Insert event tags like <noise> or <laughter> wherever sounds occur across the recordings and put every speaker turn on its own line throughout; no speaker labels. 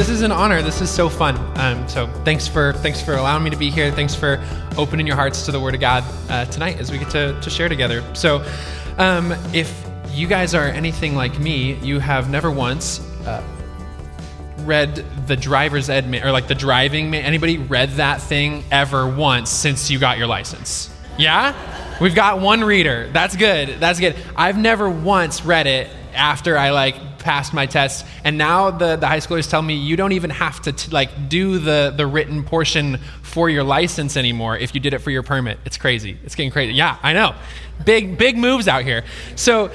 this is an honor. This is so fun. Um, so thanks for thanks for allowing me to be here. Thanks for opening your hearts to the Word of God uh, tonight as we get to, to share together. So, um, if you guys are anything like me, you have never once uh, read the driver's ed ma- or like the driving. Ma- anybody read that thing ever once since you got your license? Yeah, we've got one reader. That's good. That's good. I've never once read it after I like passed my test, and now the, the high schoolers tell me you don't even have to t- like do the the written portion for your license anymore if you did it for your permit. It's crazy. It's getting crazy. Yeah, I know. Big big moves out here. So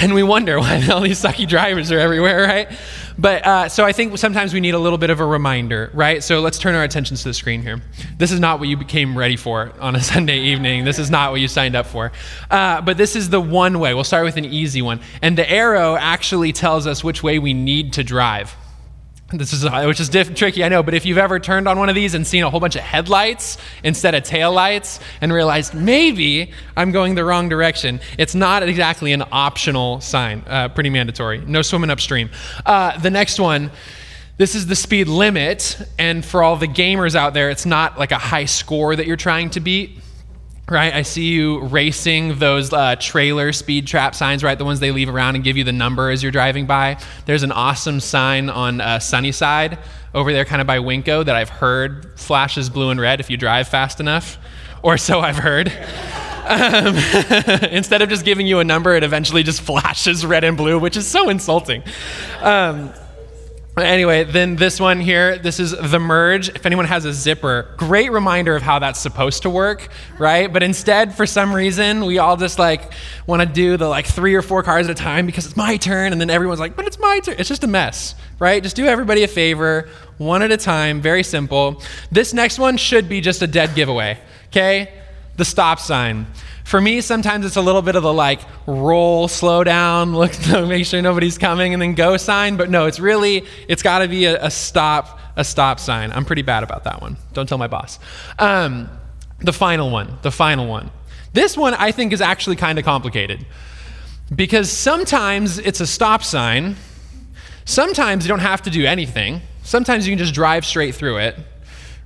and we wonder why <laughs> all these sucky drivers are everywhere, right? But uh, so I think sometimes we need a little bit of a reminder, right? So let's turn our attentions to the screen here. This is not what you became ready for on a <laughs> Sunday evening. This is not what you signed up for. Uh, but this is the one way. We'll start with an easy one. And the arrow actually tells us which way we need to drive. This is which is diff- tricky, I know. But if you've ever turned on one of these and seen a whole bunch of headlights instead of taillights and realized maybe I'm going the wrong direction, it's not exactly an optional sign. Uh, pretty mandatory. No swimming upstream. Uh, the next one. This is the speed limit, and for all the gamers out there, it's not like a high score that you're trying to beat right? I see you racing those uh, trailer speed trap signs, right? The ones they leave around and give you the number as you're driving by. There's an awesome sign on uh, Sunnyside over there, kind of by Winco, that I've heard flashes blue and red if you drive fast enough, or so I've heard. <laughs> Um, <laughs> instead of just giving you a number, it eventually just <laughs> flashes red and blue, which is so insulting. Um, Anyway, then this one here, this is the merge. If anyone has a zipper, great reminder of how that's supposed to work, right? But instead, for some reason, we all just like want to do the like three or four cars at a time because it's my turn, and then everyone's like, but it's my turn. It's just a mess, right? Just do everybody a favor, one at a time, very simple. This next one should be just a dead giveaway, okay? The stop sign. For me, sometimes it's a little bit of the like roll, slow down, <laughs> look make sure nobody's coming, and then go sign. But no, it's really it's got to be a, a, stop, a stop sign. I'm pretty bad about that one. Don't tell my boss. Um, the final one, the final one. This one I think is actually kind of complicated because sometimes it's a stop sign. Sometimes you don't have to do anything. Sometimes you can just drive straight through it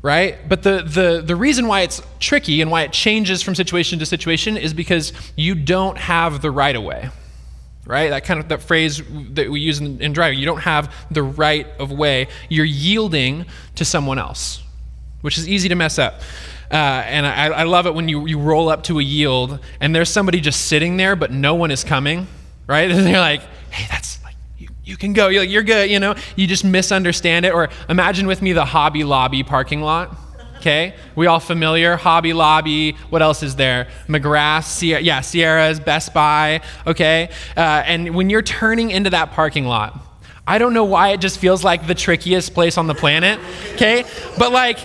right? But the, the, the reason why it's tricky and why it changes from situation to situation is because you don't have the right of way, right? That kind of that phrase that we use in, in driving. You don't have the right of way. You're yielding to someone else, which is easy to mess up. Uh, and I, I love it when you, you roll up to a yield and there's somebody just sitting there, but no one is coming, right? <laughs> And they're like, hey, that's you can go. You're, like, you're good, you know? You just misunderstand it. Or imagine with me the Hobby Lobby parking lot. Okay, we all familiar? Hobby Lobby. What else is there? McGrath, Sierra, yeah, Sierra's, Best Buy. Okay, uh, and when you're turning into that parking lot, I don't know why it just feels like the trickiest place on the planet. Okay, but like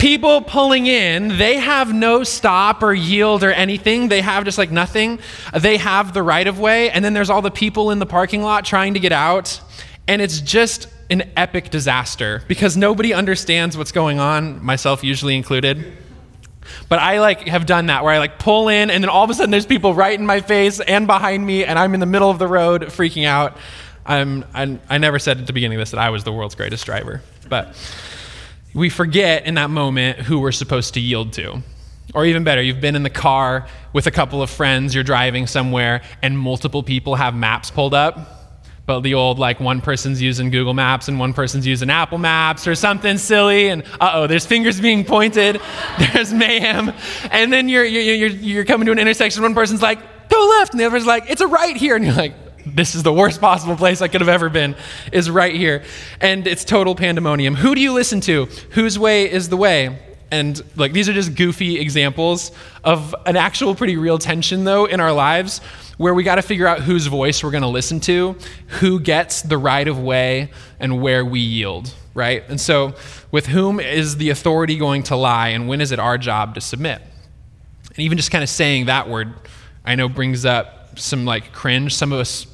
people pulling in, they have no stop or yield or anything. They have just like nothing. They have the right of way. And then there's all the people in the parking lot trying to get out. And it's just an epic disaster because nobody understands what's going on, myself usually included. But I like have done that where I like pull in and then all of a sudden there's people right in my face and behind me and I'm in the middle of the road freaking out. I'm, I'm I never said at the beginning of this that I was the world's greatest driver. But we forget in that moment who we're supposed to yield to. Or even better, you've been in the car with a couple of friends, you're driving somewhere, and multiple people have maps pulled up. But the old, like, one person's using Google Maps and one person's using Apple Maps or something silly, and uh oh, there's fingers being pointed, <laughs> there's mayhem. And then you're, you're, you're, you're coming to an intersection, one person's like, go left, and the other's like, it's a right here. And you're like, this is the worst possible place I could have ever been, is right here. And it's total pandemonium. Who do you listen to? Whose way is the way? And like these are just goofy examples of an actual pretty real tension though in our lives where we got to figure out whose voice we're going to listen to, who gets the right of way and where we yield, right? And so with whom is the authority going to lie and when is it our job to submit? And even just kind of saying that word I know brings up some like cringe. Some of us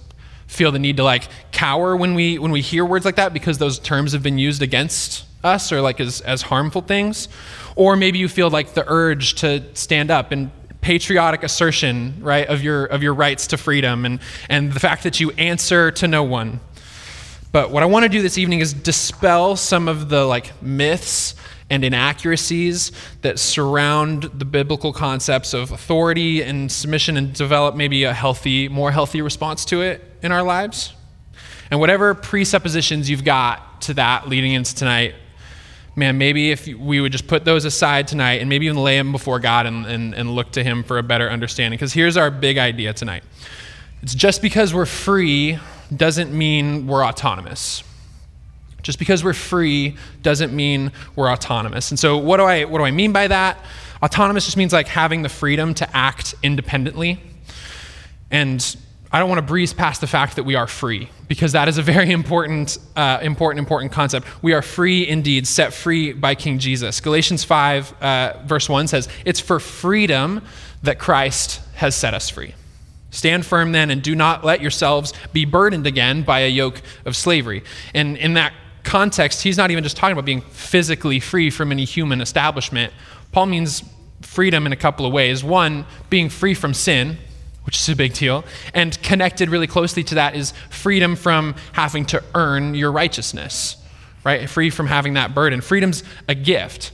feel the need to like cower when we when we hear words like that because those terms have been used against us or like as, as harmful things. Or maybe you feel like the urge to stand up and patriotic assertion right of your of your rights to freedom and and the fact that you answer to no one. But what I want to do this evening is dispel some of the like myths and inaccuracies that surround the biblical concepts of authority and submission and develop maybe a healthy, more healthy response to it in our lives. And whatever presuppositions you've got to that leading into tonight, man, maybe if we would just put those aside tonight and maybe even lay them before God and, and, and look to Him for a better understanding. Because here's our big idea tonight it's just because we're free doesn't mean we're autonomous. Just because we're free doesn't mean we're autonomous. And so, what do I, what do I mean by that? Autonomous just means like having the freedom to act independently. And I don't want to breeze past the fact that we are free because that is a very important, uh, important, important concept. We are free indeed, set free by King Jesus. Galatians 5, uh, verse 1 says, It's for freedom that Christ has set us free. Stand firm then and do not let yourselves be burdened again by a yoke of slavery. And in that context, he's not even just talking about being physically free from any human establishment. Paul means freedom in a couple of ways. One, being free from sin, which is a big deal. And connected really closely to that is freedom from having to earn your righteousness, right? Free from having that burden. Freedom's a gift.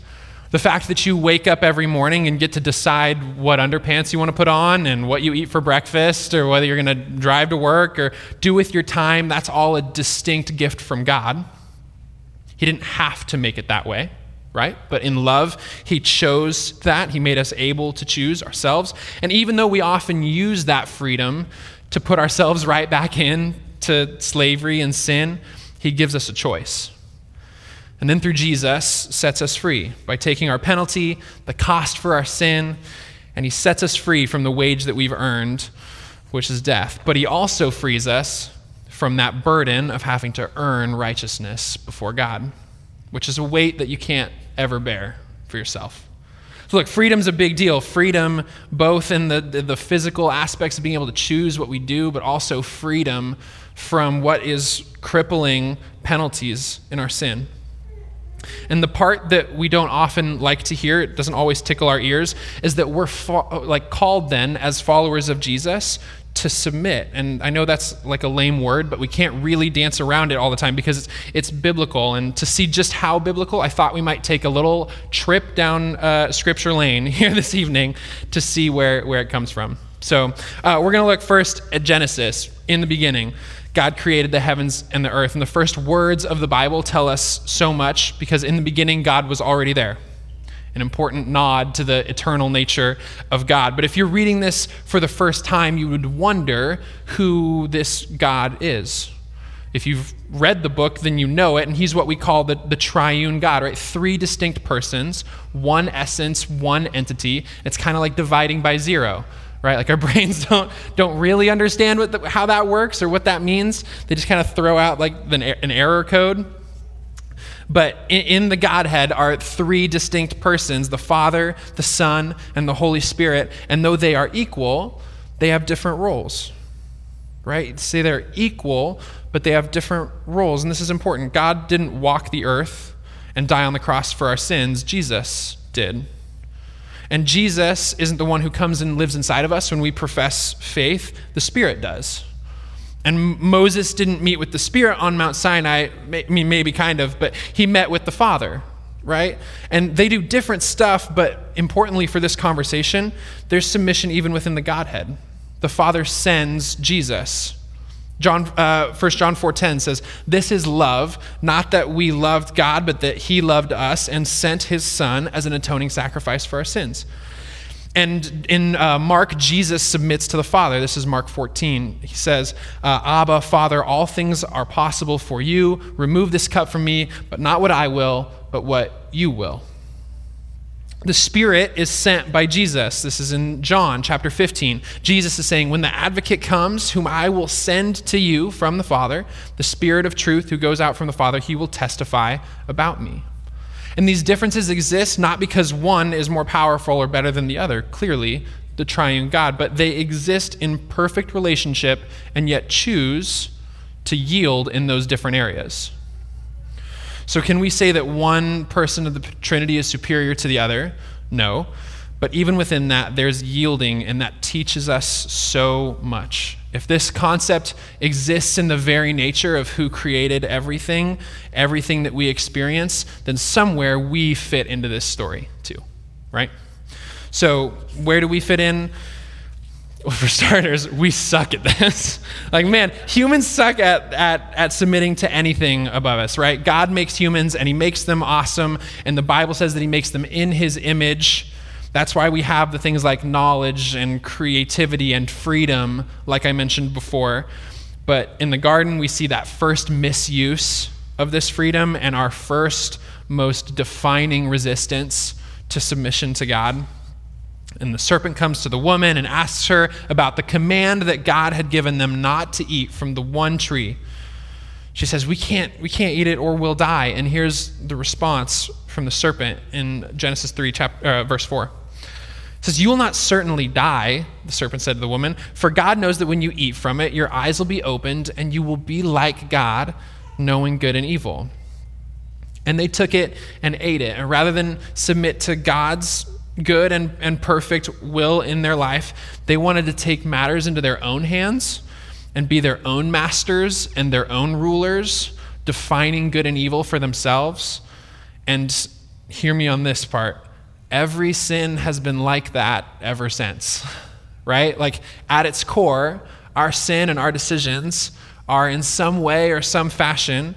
The fact that you wake up every morning and get to decide what underpants you want to put on and what you eat for breakfast or whether you're going to drive to work or do with your time, that's all a distinct gift from God. He didn't have to make it that way right? But in love, He chose that. He made us able to choose ourselves. And even though we often use that freedom to put ourselves right back in to slavery and sin, He gives us a choice. And then through Jesus, sets us free by taking our penalty, the cost for our sin, and He sets us free from the wage that we've earned, which is death. But He also frees us from that burden of having to earn righteousness before God, which is a weight that you can't ever bear for yourself. So, look, freedom's a big deal. Freedom, both in the, the, the, physical aspects of being able to choose what we do, but also freedom from what is crippling penalties in our sin. And the part that we don't often like to hear, it doesn't always tickle our ears, is that we're fo- like called then as followers of Jesus to submit. And I know that's like a lame word, but we can't really dance around it all the time because it's, it's biblical. And to see just how biblical, I thought we might take a little trip down uh, scripture lane <laughs> here this evening to see where, where it comes from. So uh, we're going to look first at Genesis. In the beginning, God created the heavens and the earth. And the first words of the Bible tell us so much because in the beginning, God was already there an important nod to the eternal nature of God. But if you're reading this for the first time, you would wonder who this God is. If you've read the book, then you know it, and he's what we call the, the triune God, right? Three distinct persons, one essence, one entity. It's kind of like dividing by zero, right? Like our <laughs> brains don't, don't really understand what the, how that works or what that means. They just kind of throw out like an error code. But in, the Godhead are three distinct persons the Father, the Son, and the Holy Spirit. And though they are equal, they have different roles. Right? Say they're equal, but they have different roles. And this is important. God didn't walk the earth and die on the cross for our sins, Jesus did. And Jesus isn't the one who comes and lives inside of us when we profess faith, the Spirit does. And Moses didn't meet with the Spirit on Mount Sinai, I mean, maybe kind of, but he met with the Father, right? And they do different stuff, but importantly for this conversation, there's submission even within the Godhead. The Father sends Jesus. John, uh, 1 John 4.10 says, This is love, not that we loved God, but that he loved us and sent his Son as an atoning sacrifice for our sins. And in uh, Mark, Jesus submits to the Father. This is Mark 14. He says, uh, Abba, Father, all things are possible for you. Remove this cup from me, but not what I will, but what you will. The Spirit is sent by Jesus. This is in John chapter 15. Jesus is saying, When the advocate comes, whom I will send to you from the Father, the Spirit of truth who goes out from the Father, he will testify about me. And these differences exist not because one is more powerful or better than the other, clearly, the triune God, but they exist in perfect relationship and yet choose to yield in those different areas. So, can we say that one person of the Trinity is superior to the other? No. But even within that, there's yielding, and that teaches us so much. If this concept exists in the very nature of who created everything, everything that we experience, then somewhere we fit into this story too, right? So, where do we fit in? Well, for <laughs> starters, we suck at this. <laughs> like, man, humans suck at, at, at submitting to anything above us, right? God makes humans and he makes them awesome, and the Bible says that he makes them in his image. That's why we have the things like knowledge and creativity and freedom, like I mentioned before. But in the garden, we see that first misuse of this freedom and our first most defining resistance to submission to God. And the serpent comes to the woman and asks her about the command that God had given them not to eat from the one tree. She says, "We can't we can't eat it or we'll die." And here's the response from the serpent in Genesis 3 chapter, uh, verse 4. Says, You will not certainly die, the serpent said to the woman, for God knows that when you eat from it, your eyes will be opened, and you will be like God, knowing good and evil. And they took it and ate it. And rather than submit to God's good and, and perfect will in their life, they wanted to take matters into their own hands and be their own masters and their own rulers, defining good and evil for themselves. And hear me on this part every sin has been like that ever since, <laughs> right? Like at its core, our sin and our decisions are in some way or some fashion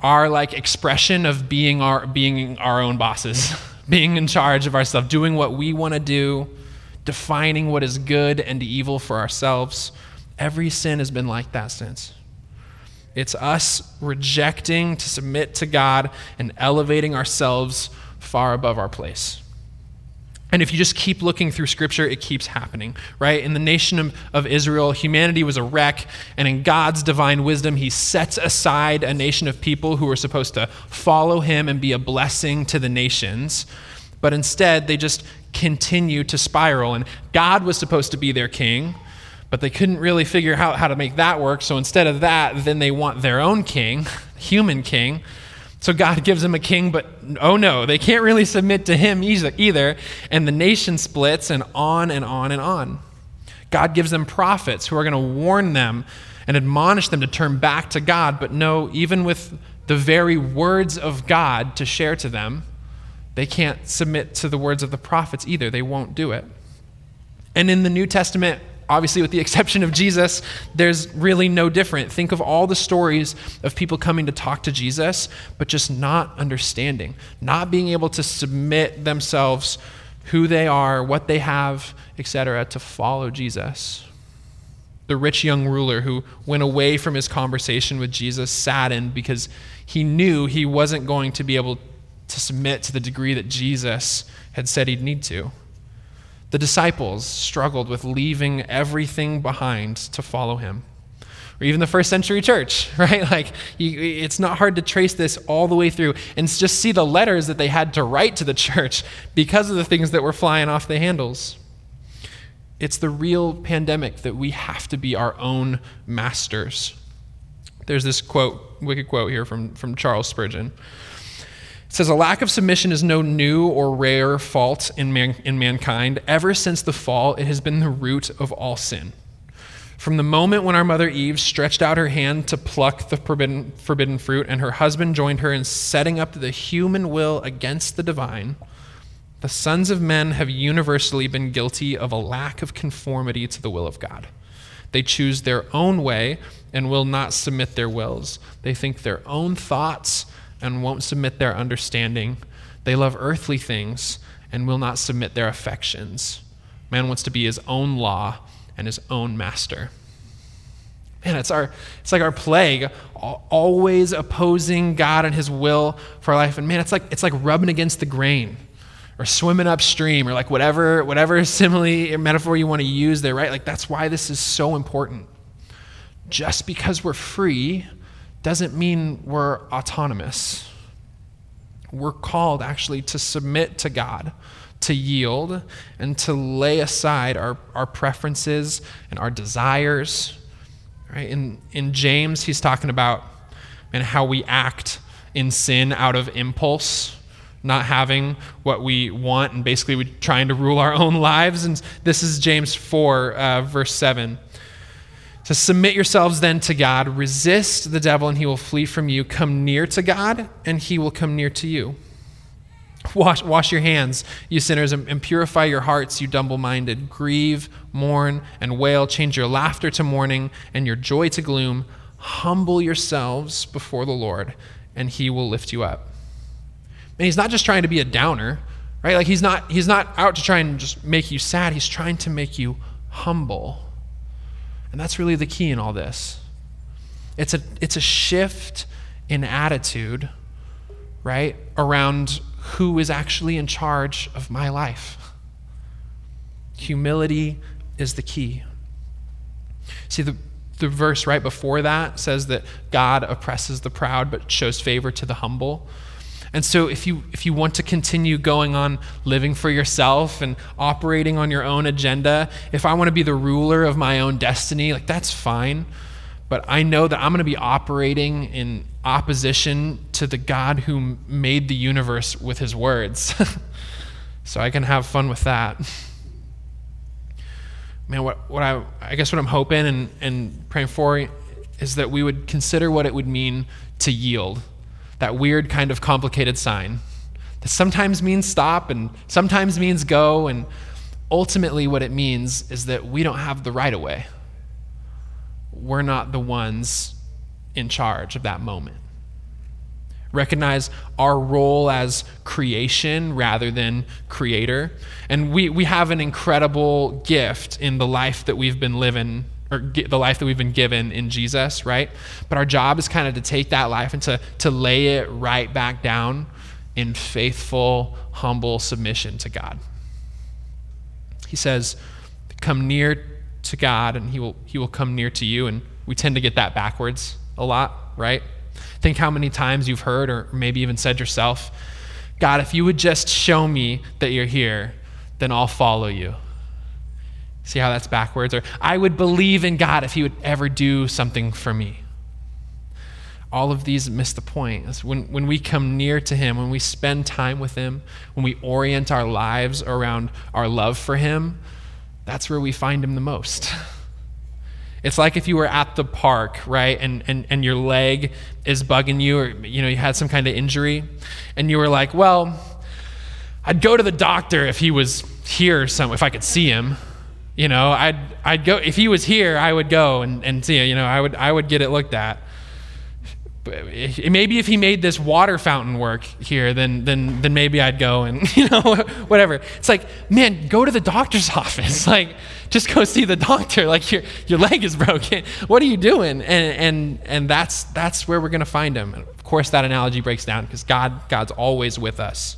our like expression of being our being our own bosses, <laughs> being in charge of ourselves, doing what we want to do, defining what is good and evil for ourselves. Every sin has been like that since. It's us rejecting to submit to God and elevating ourselves far above our place. And if you just keep looking through scripture, it keeps happening, right? In the nation of, of, Israel, humanity was a wreck, and in God's divine wisdom, he sets aside a nation of people who were supposed to follow him and be a blessing to the nations. But instead, they just continue to spiral. And God was supposed to be their king, but they couldn't really figure out how to make that work. So instead of that, then they want their own king, <laughs> human king. So God gives them a king, but oh no, they can't really submit to him either. And the nation splits, and on and on and on. God gives them prophets who are going to warn them and admonish them to turn back to God. But no, even with the very words of God to share to them, they can't submit to the words of the prophets either. They won't do it. And in the New Testament, obviously, with the <laughs> exception of Jesus, there's really no different. Think of all the stories of people coming to talk to Jesus, but just not understanding, not being able to submit themselves, who they are, what they have, etc., to follow Jesus. The rich young ruler who went away from his conversation with Jesus saddened because he knew he wasn't going to be able to submit to the degree that Jesus had said he'd need to. The disciples struggled with leaving everything behind to follow him. Or even the first century church, <laughs> right? Like, you, it's not hard to trace this all the way through and just see the letters that they had to write to the <laughs> church because of the things that were flying off the handles. It's the real pandemic that we have to be our own masters. There's this quote, wicked quote here from, from Charles Spurgeon. It says, A lack of submission is no new or rare fault in, man, in mankind. Ever since the fall, it has been the root of all sin. From the moment when our mother Eve stretched out her hand to pluck the forbidden, forbidden fruit, and her husband joined her in setting up the human will against the divine, the sons of men have universally been guilty of a lack of conformity to the will of God. They choose their own way and will not submit their wills. They think their own thoughts and won't submit their understanding. They love earthly things and will not submit their affections. Man wants to be his own law and his own master. Man, it's our it's like our plague, always opposing God and his will for our life. And man, it's like it's like rubbing against the grain or swimming upstream or like whatever whatever <laughs> simile or metaphor you want to use there, right? Like that's why this is so important. Just because we're free doesn't mean we're autonomous. We're called actually to submit to God, to yield, and to lay aside our, our preferences and our desires. Right? In, in James, he's talking about and how we act in sin out of impulse, not having what we want and basically we trying to rule our own <laughs> lives. And this is James 4, uh, verse 7. To submit yourselves then to God, resist the devil and he will flee from you. Come near to God and he will come near to you. Wash, wash your hands, you sinners, and purify your hearts, you double minded. Grieve, mourn, and wail. Change your laughter to mourning and your joy to gloom. Humble yourselves before the Lord, and he will lift you up. And he's not just trying to be a downer, right? Like he's not, he's not out to try and just make you sad, he's trying to make you humble. And that's really the key in all this. It's a, it's a shift in attitude, right, around who is actually in charge of my life. Humility is the key. See, the, the verse right before that says that God oppresses the proud but shows favor to the humble. And so if you if you want to continue going on living for yourself and operating on your own agenda, if I want to be the ruler of my own destiny, like that's fine. But I know that I'm going to be operating in opposition to the God who made the universe with his words. <laughs> so I can have fun with that. Man, what, what I, I guess what I'm hoping and, and praying for is that we would consider what it would mean to yield that weird kind of complicated sign that sometimes means stop and sometimes means go. And ultimately, what it means is that we don't have the right of way. We're not the ones in charge of that moment. Recognize our role as creation rather than creator. And we, we have an incredible gift in the life that we've been living or the life that we've been given in Jesus, right? But our job is kind of to take that life and to, to lay it right back down in faithful, humble submission to God. He says, Come near to God, and he will, he will come near to you. And we tend to get that backwards a lot, right? Think how many times you've heard, or maybe even said yourself, God, if you would just show me that you're here, then I'll follow you. See how that's backwards? Or I would believe in God if He would ever do something for me. All of these miss the point. When, when we come near to Him, when we spend time with Him, when we orient our lives around our love for Him, that's where we find Him the most. <laughs> It's like if you were at the park, right, and, and, and your leg is bugging you, or you know, you had some kind of injury, and you were like, well, I'd go to the doctor if he was here, some, if I could see him. You know, I'd, I'd go, if he was here, I would go and, and see, you know, I would, I would get it looked at. Maybe if he made this water fountain work here, then, then, then maybe I'd go and, <laughs> you know, whatever. It's like, man, go to the doctor's <laughs> office. Like, just go see the doctor. Like, your, your leg is <laughs> broken. What are you doing? And, and, and that's, that's where we're going to find him. And of course, that analogy breaks down because God, God's always with us.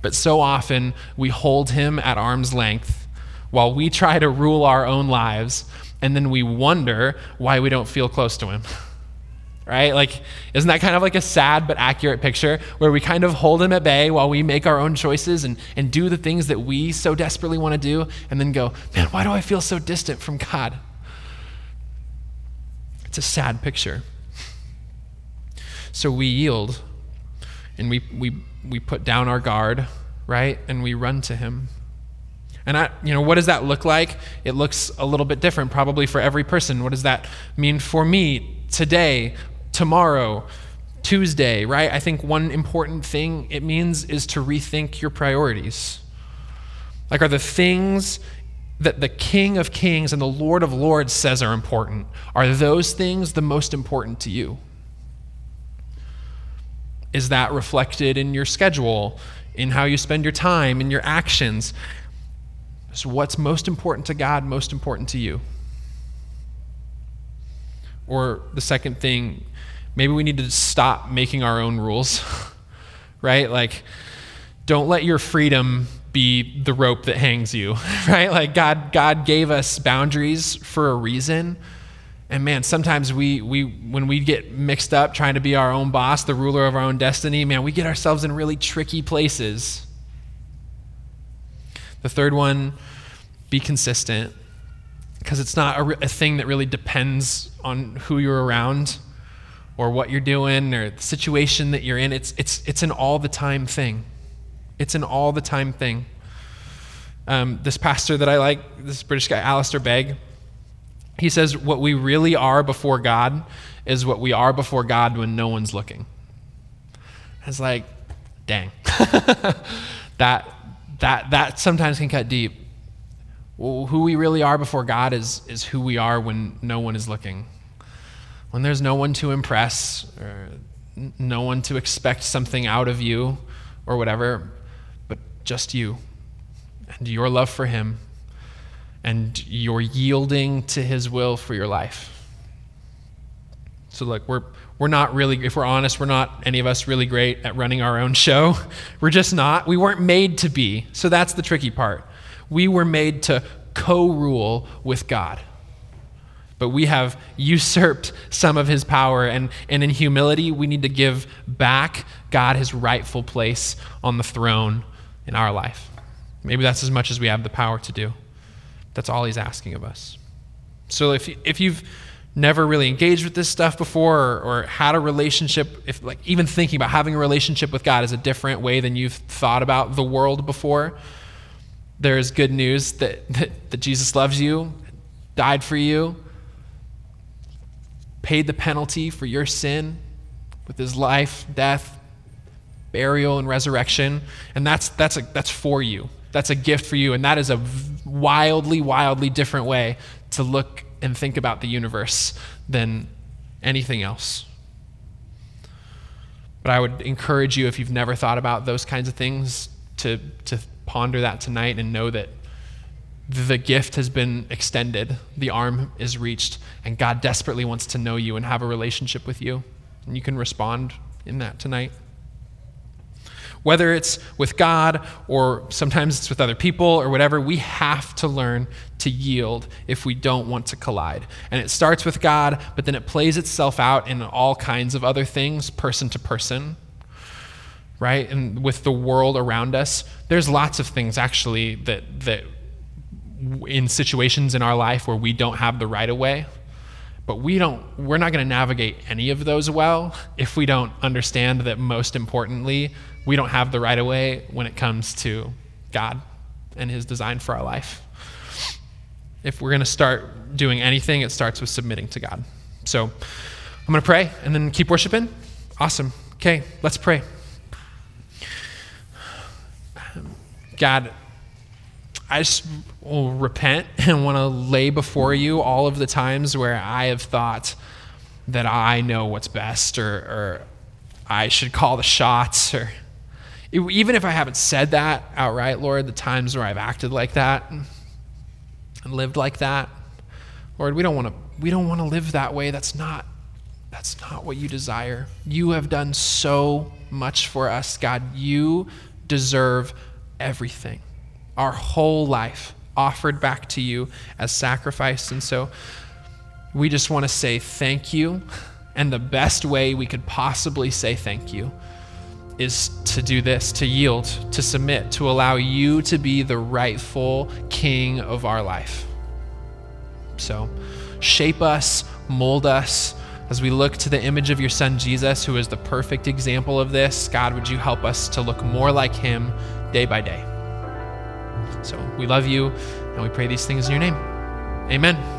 But so often, we hold him at arm's length while we try to rule our own lives, and then we wonder why we don't feel close to Him. <laughs> right? Like, isn't that kind of like a sad but accurate picture where we kind of hold Him at bay while we make our own choices and, and do the things that we so desperately want to do, and then go, man, why do I feel so distant from God? It's a sad picture. So we yield and we, we, we put down our guard, right? And we run to Him. And I, you know, what does that look like? It looks a little bit different probably for every person. What does that mean for me today, tomorrow, Tuesday, right? I think one important thing it means is to rethink your priorities. Like, are the things that the King of Kings and the Lord of Lords says are important, are those things the most important to you? Is that reflected in your schedule, in how you spend your time, in your actions? So, what's most important to God, most important to you? Or the second thing, maybe we need to stop making our own rules, <laughs> right? Like, don't let your freedom be the rope that hangs you, <laughs> right? Like, God, God gave us boundaries for a reason. And man, sometimes we, we, when we get mixed up trying to be our own boss, the ruler of our own destiny, man, we get ourselves in really tricky places. The third one, be consistent because it's not a, a, thing that really depends on who you're around or what you're doing or the situation that you're in. It's, it's, it's an all the time thing. It's an all the time thing. Um, this pastor that I like, this British guy, Alistair Begg, he says, What we really are before God is what we are before God when no one's looking. It's like, dang. <laughs> that, that, that sometimes can cut deep. Well, who we really are before God is, is who we are when no one is looking. When there's no one to impress, or no one to expect something out of you, or whatever, but just you and your love for Him and your yielding to His will for your life. So, look, we're, we're not really, if we're honest, we're not any of us really great at running our own show. <laughs> We're just not. We weren't made to be. So, that's the tricky part. We were made to co rule with God. But we have usurped some of his power, and, and in humility, we need to give back God his rightful place on the throne in our life. Maybe that's as much as we have the power to do. That's all he's asking of us. So if, if you've never really engaged with this stuff before or, or, had a relationship, if like even thinking about having a relationship with God is a different way than you've thought about the world before, there is good news that, <laughs> that, that Jesus loves you, died for you, paid the penalty for your sin with his life, death, burial, and resurrection. And that's, that's, a, that's for you. That's a gift for you. And that is a wildly, wildly different way to look and think about the universe than anything else. But I would encourage you, if you've never thought about those kinds of things, to, to ponder that tonight and know that the gift has been extended, the arm is reached, and God desperately wants to know you and have a relationship with you. And you can respond in that tonight. Whether it's with God or sometimes it's with other people or whatever, we have to learn to yield if we don't want to collide. And it starts with God, but then it plays itself out in all kinds of other things, person to person, right? And with the world around us, there's lots of things actually that, that in situations in our life where we don't have the right of way but we don't we're not going to navigate any of those well if we don't understand that most importantly we don't have the right of way when it comes to God and His design for our life. If we're going to start doing anything, it starts with submitting to God. So I'm going to pray and then keep worshiping. Awesome. Okay, let's pray. God, I just will repent <laughs> and want to lay before you all of the times where I have thought that I know what's best or, or I should call the shots or even if I haven't said that outright, Lord, the times where I've acted like that and lived like that, Lord, we don't want to we don't want to live that way. That's not that's not what you desire. You have done so much for us, God. You deserve everything. Our whole life offered back to you as sacrifice. And so we just want to say thank you. And the best way we could possibly say thank you is to do this, to yield, to submit, to allow you to be the rightful king of our life. So, shape us, mold us as we look to the image of your son Jesus, who is the perfect example of this. God, would you help us to look more like him day by day? So, we love you and we pray these things in your name. Amen.